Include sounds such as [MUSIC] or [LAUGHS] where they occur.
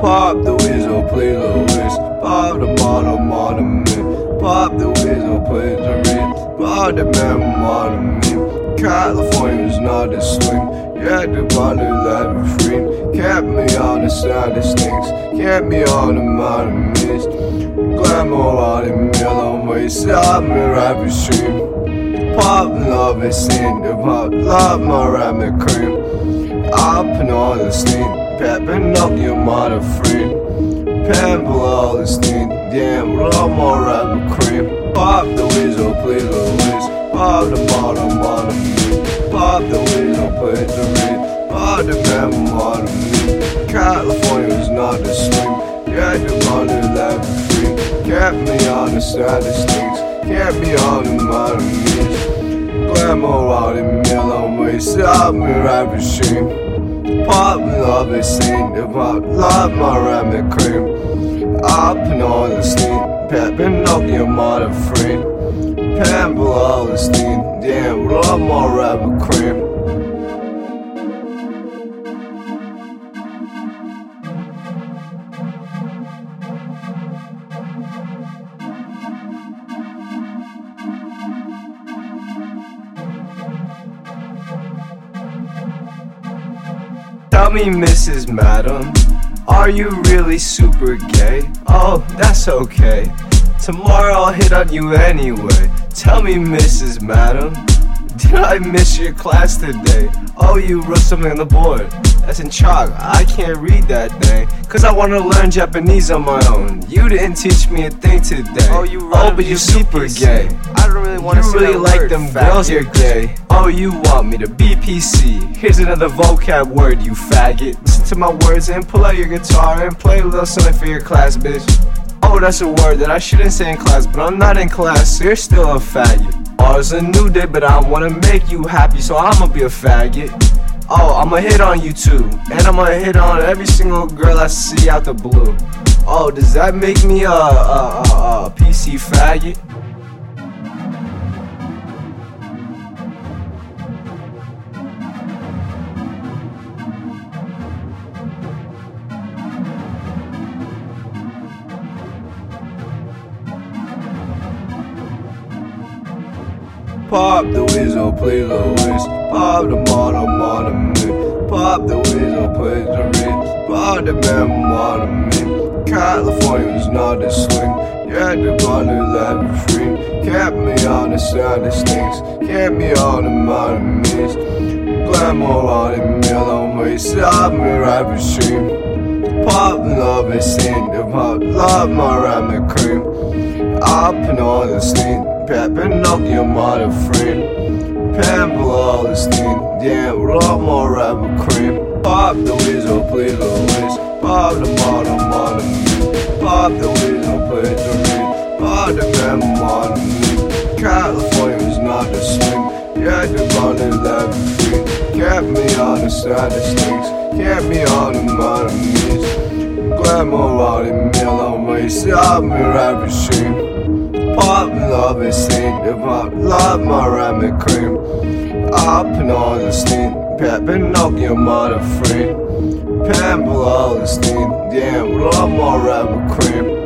Pop the whistle, play the whiz. Pop the bottom mid. Pop the whistle, play the red. Pop the man on the. California's not a swing. Yeah, the body let me free. Kept me on the side of things. Kept me on the mountain mist. Glamour on the middle way. Stop me rapid stream. Pop love is in the pop. Love my ramen cream. Up and all the steam. Pepping up your mother free. All the steam. Damn, my ramen cream. Pop the play the whiz. Pop the bottom on the. Pop the whistle, play the red. Pop the man on the mid. California's not the swing. Yeah, the money me free. Kept me on the of things. Kept me on the mountain mist. Glamour out in Milan way. Stop me machine. Pop love is in the pop. Love my ramen cream. Up and all the steam. Pepping up your mother free. Pample all the steam. Damn, love my ramen cream. Tell me, Mrs. Madam, are you really super gay? Oh, that's okay. Tomorrow I'll hit on you anyway. Tell me, Mrs. Madam, [LAUGHS] did I miss your class today? Oh, you wrote something on the board. That's in chalk. I can't read that thing. Cause I wanna learn Japanese on my own. You didn't teach me a thing today. Oh, you wrote Oh, but you're super BPC. gay. I don't really want to You really like word, them girls, you're gay. Oh, you want me to BPC? Here's another vocab word, you faggot. Listen to my words and pull out your guitar and play a little something for your class, bitch. Oh, that's a word that I shouldn't say in class, but I'm not in class, so you're still a faggot. It's a new day, but I wanna make you happy, so I'ma be a faggot. Oh, I'ma hit on you too, and I'ma hit on every single girl I see out the blue. Oh, does that make me a, a, a, a PC faggot? Pop the whistle, play the whiz. Pop the on the mid. Pop the whistle, play the red. Pop the man the mid. California's not a swing. Yeah, the body let me free. Kept me on the side of things. Kept me on the mountain mist. Glamour on the middle way. Stop me right stream. Pop the love is in the pop. Love my ramen cream. Up and all the steam. Up your mother friend. All the steam. Damn, love more rabbit cream. Pop the whistle, play the whiz. Pop the bottom mid. Pop the whistle, play the red. Pop the man on the mid. California's not the swing. Yeah, the body me free. Kept me on the side of things. Kept me on the mountain mist. Glamour out in Milan way. Stop me machine. Pop love is in the pop, love my ramen cream. Up and all the steam, pepping up your mother friend. Pample all the steam, damn, love my ramen cream.